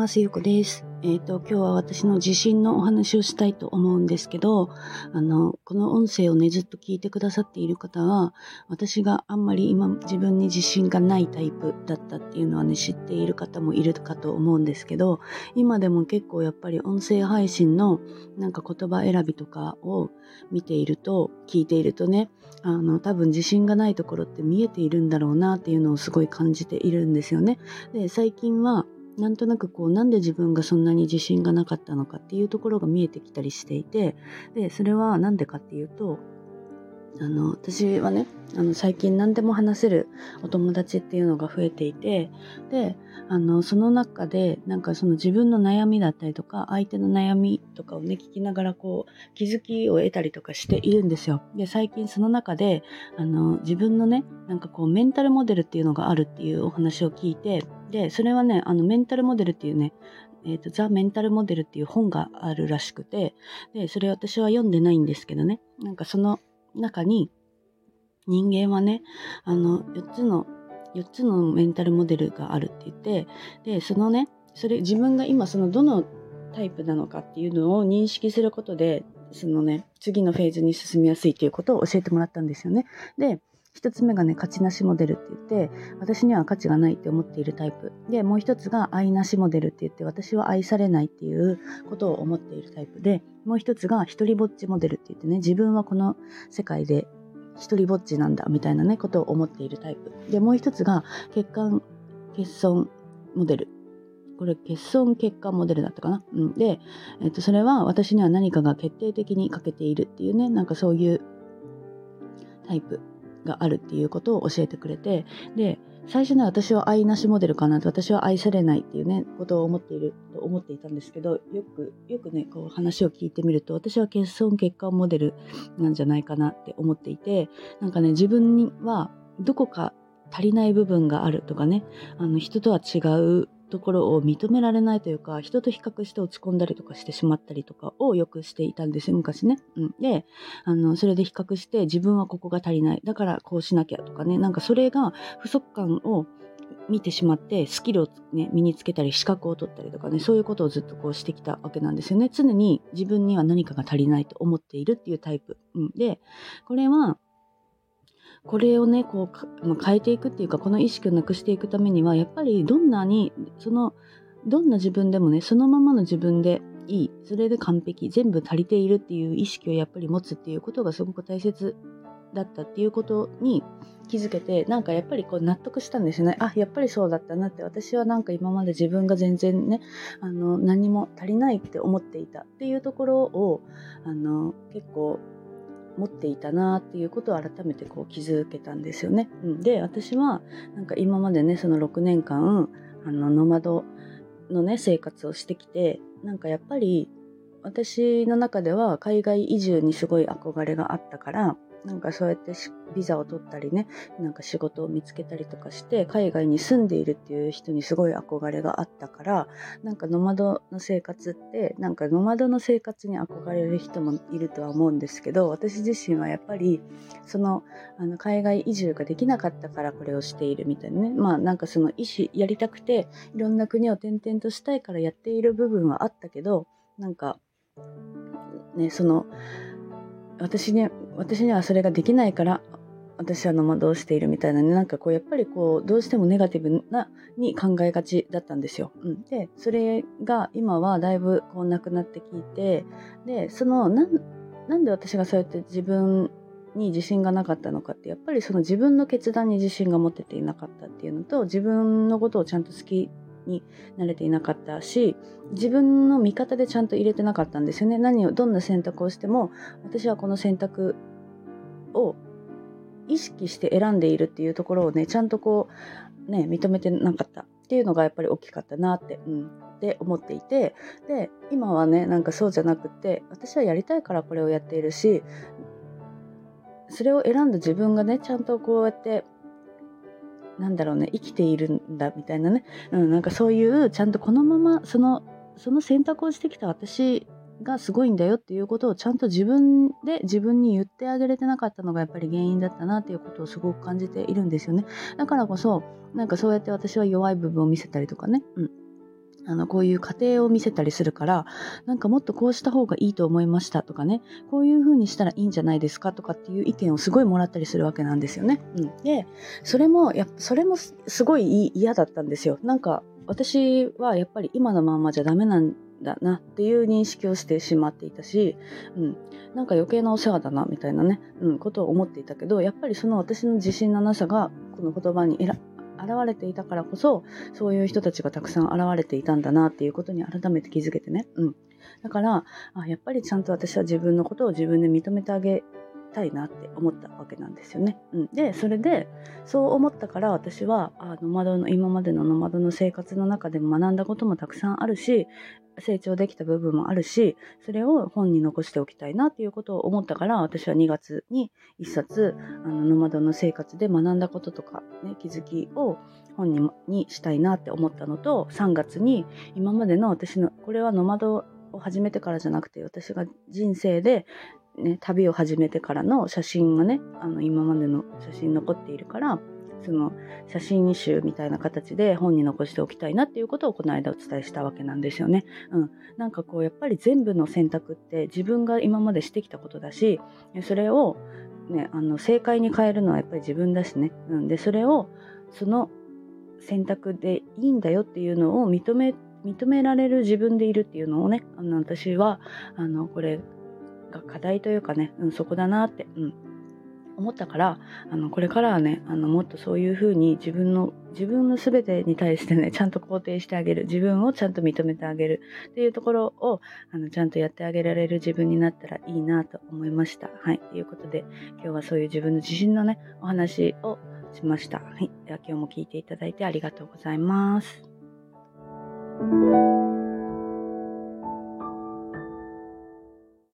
ます。ゆうこです。えっ、ー、と、今日は私の自信のお話をしたいと思うんですけど、あの、この音声をね、ずっと聞いてくださっている方は、私があんまり今自分に自信がないタイプだったっていうのはね、知っている方もいるかと思うんですけど、今でも結構やっぱり音声配信のなんか言葉選びとかを見ていると、聞いているとね、あの、多分自信がないところって見えているんだろうなっていうのをすごい感じているんですよね。で、最近は、なんとなくこうなんで自分がそんなに自信がなかったのかっていうところが見えてきたりしていてでそれは何でかっていうとあの私はねあの最近何でも話せるお友達っていうのが増えていてであのその中でなんかその自分の悩みだったりとか相手の悩みとかをね聞きながらこう気づきを得たりとかしているんですよ。で最近その中であの自分のねなんかこうメンタルモデルっていうのがあるっていうお話を聞いてでそれはねあのメンタルモデルっていうねえーと、ザ・メンタルモデルっていう本があるらしくてでそれ私は読んでないんですけどねなんかその中に人間はねあの4つの4つのメンタルモデルがあるって言ってでそのねそれ自分が今そのどのタイプなのかっていうのを認識することでそのね次のフェーズに進みやすいっていうことを教えてもらったんですよね。で一つ目がね、価値なしモデルって言って、私には価値がないって思っているタイプ。で、もう一つが愛なしモデルって言って、私は愛されないっていうことを思っているタイプで、もう一つが一人ぼっちモデルって言ってね、自分はこの世界で一人ぼっちなんだみたいなね、ことを思っているタイプ。で、もう一つが血管欠損モデル。これ、欠損血管モデルだったかな？うん。で、えっと、それは私には何かが決定的に欠けているっていうね、なんかそういうタイプがあるっていうことを教えてくれてで最初ね私は愛なしモデルかなって私は愛されないっていうねことを思っていると思っていたんですけどよくよくねこう話を聞いてみると私は欠損欠陥モデルなんじゃないかなって思っていてなんかね自分にはどこか足りない部分があるとかねあの人とは違うところを認められないというか、人と比較して落ち込んだりとかしてしまったりとかをよくしていたんです、昔ね。うん、で、あの、それで比較して自分はここが足りない。だからこうしなきゃとかね、なんかそれが不足感を見てしまってスキルを、ね、身につけたり資格を取ったりとかね。そういうことをずっとこうしてきたわけなんですよね。常に自分には何かが足りないと思っているっていうタイプ、うん、でこれはこれをねこう変えていくっていうかこの意識をなくしていくためにはやっぱりどんなにそのどんな自分でもねそのままの自分でいいそれで完璧全部足りているっていう意識をやっぱり持つっていうことがすごく大切だったっていうことに気づけてなんかやっぱりこう納得したんですよね。あやっぱりそうだったなって私はなんか今まで自分が全然ねあの何も足りないって思っていたっていうところをあの結構持っていたなっていうことを改めてこう気づけたんですよね。うん、で私はなんか今までねその6年間あのノマドのね生活をしてきてなんかやっぱり私の中では海外移住にすごい憧れがあったからなんかそうやってビザを取ったりね、なんか仕事を見つけたりとかして、海外に住んでいるっていう人にすごい憧れがあったから、なんかノマドの生活って、なんかノマドの生活に憧れる人もいるとは思うんですけど、私自身はやっぱり、その、あの海外移住ができなかったからこれをしているみたいなね。まあなんかその意思やりたくて、いろんな国を転々としたいからやっている部分はあったけど、なんか、ね、その、私に私にはそれができないから私はノマドをしているみたいなね。なんかこうやっぱりこうどうしてもネガティブなに考えがちだったんですよ。うん、でそれが今はだいぶこうなくなってきてでそのなんで私がそうやって自分に自信がなかったのかってやっぱりその自分の決断に自信が持てていなかったっていうのと自分のことをちゃんと好きになれていなかったし自分の味方でちゃんと入れてなかったんですよね。何をどんな選択をしても私はこの選択を意識して選んでいるっていうところをねちゃんとこうね認めてなかった。っていうのがやっぱり大きかったなって、うん、って思っていて。で今はねなんかそうじゃなくて私はやりたいからこれをやっているしそれを選んだ自分がねちゃんとこうやってなんだろうね生きているんだみたいなね、うん、なんかそういうちゃんとこのままそのその選択をしてきた私がすごいんだよっていうことをちゃんと自分で自分に言ってあげれてなかったのがやっぱり原因だったなっていうことをすごく感じているんですよねだからこそなんかそうやって私は弱い部分を見せたりとかね、うん、あの、こういう過程を見せたりするから、なんかもっとこうした方がいいと思いましたとかね、こういう風にしたらいいんじゃないですかとかっていう意見をすごいもらったりするわけなんですよね。うん。で、それも、や、それもすごい嫌だったんですよ。なんか、私はやっぱり今のままじゃダメなんだなっていう認識をしてしまっていたし、うん、なんか余計なお世話だなみたいなね、うん、ことを思っていたけどやっぱりその私の自信のなさがこの言葉に現れていたからこそ、そういう人たちがたくさん現れていたんだなっていうことに改めて気づけてね。うん。だから、あやっぱりちゃんと私は自分のことを自分で認めてあげたいなって思ったわけなんですよね。うん、で、それで、そう思ったから私は、あノマドの、今までのノマドの生活の中でも学んだこともたくさんあるし、成長できた部分もあるし、それを本に残しておきたいなっていうことを思ったから、私は2月に1冊、あの、ノマドの生活で学んだこととか、ね、気づきを本ににしたいなって思ったのと、3月に今までの私の、これはノマドを始めてからじゃなくて、私が人生でね、旅を始めてからの写真がね、あの、今までの写真残っているから、その写真集みたいな形で本に残しておきたいなっていうことをこの間お伝えしたわけなんですよね。うん。なんかこうやっぱり全部の選択って自分が今までしてきたことだし、それをね、あの正解に変えるのはやっぱり自分だしね。うん。で、それをその選択でいいんだよっていうのを認め、認められる自分でいるっていうのをね、あの私は、あの、これが課題というかね、うん、そこだなって、うん、思ったから、あの、これからはね、あの、もっとそういうふうに自分の、自分の全てに対してね、ちゃんと肯定してあげる。自分をちゃんと認めてあげる。っていうところを、あの、ちゃんとやってあげられる自分になったらいいなと思いました。はい。ということで、今日はそういう自分の自信のね、お話をしました。はい。では今日も聞いていただいてありがとうございます。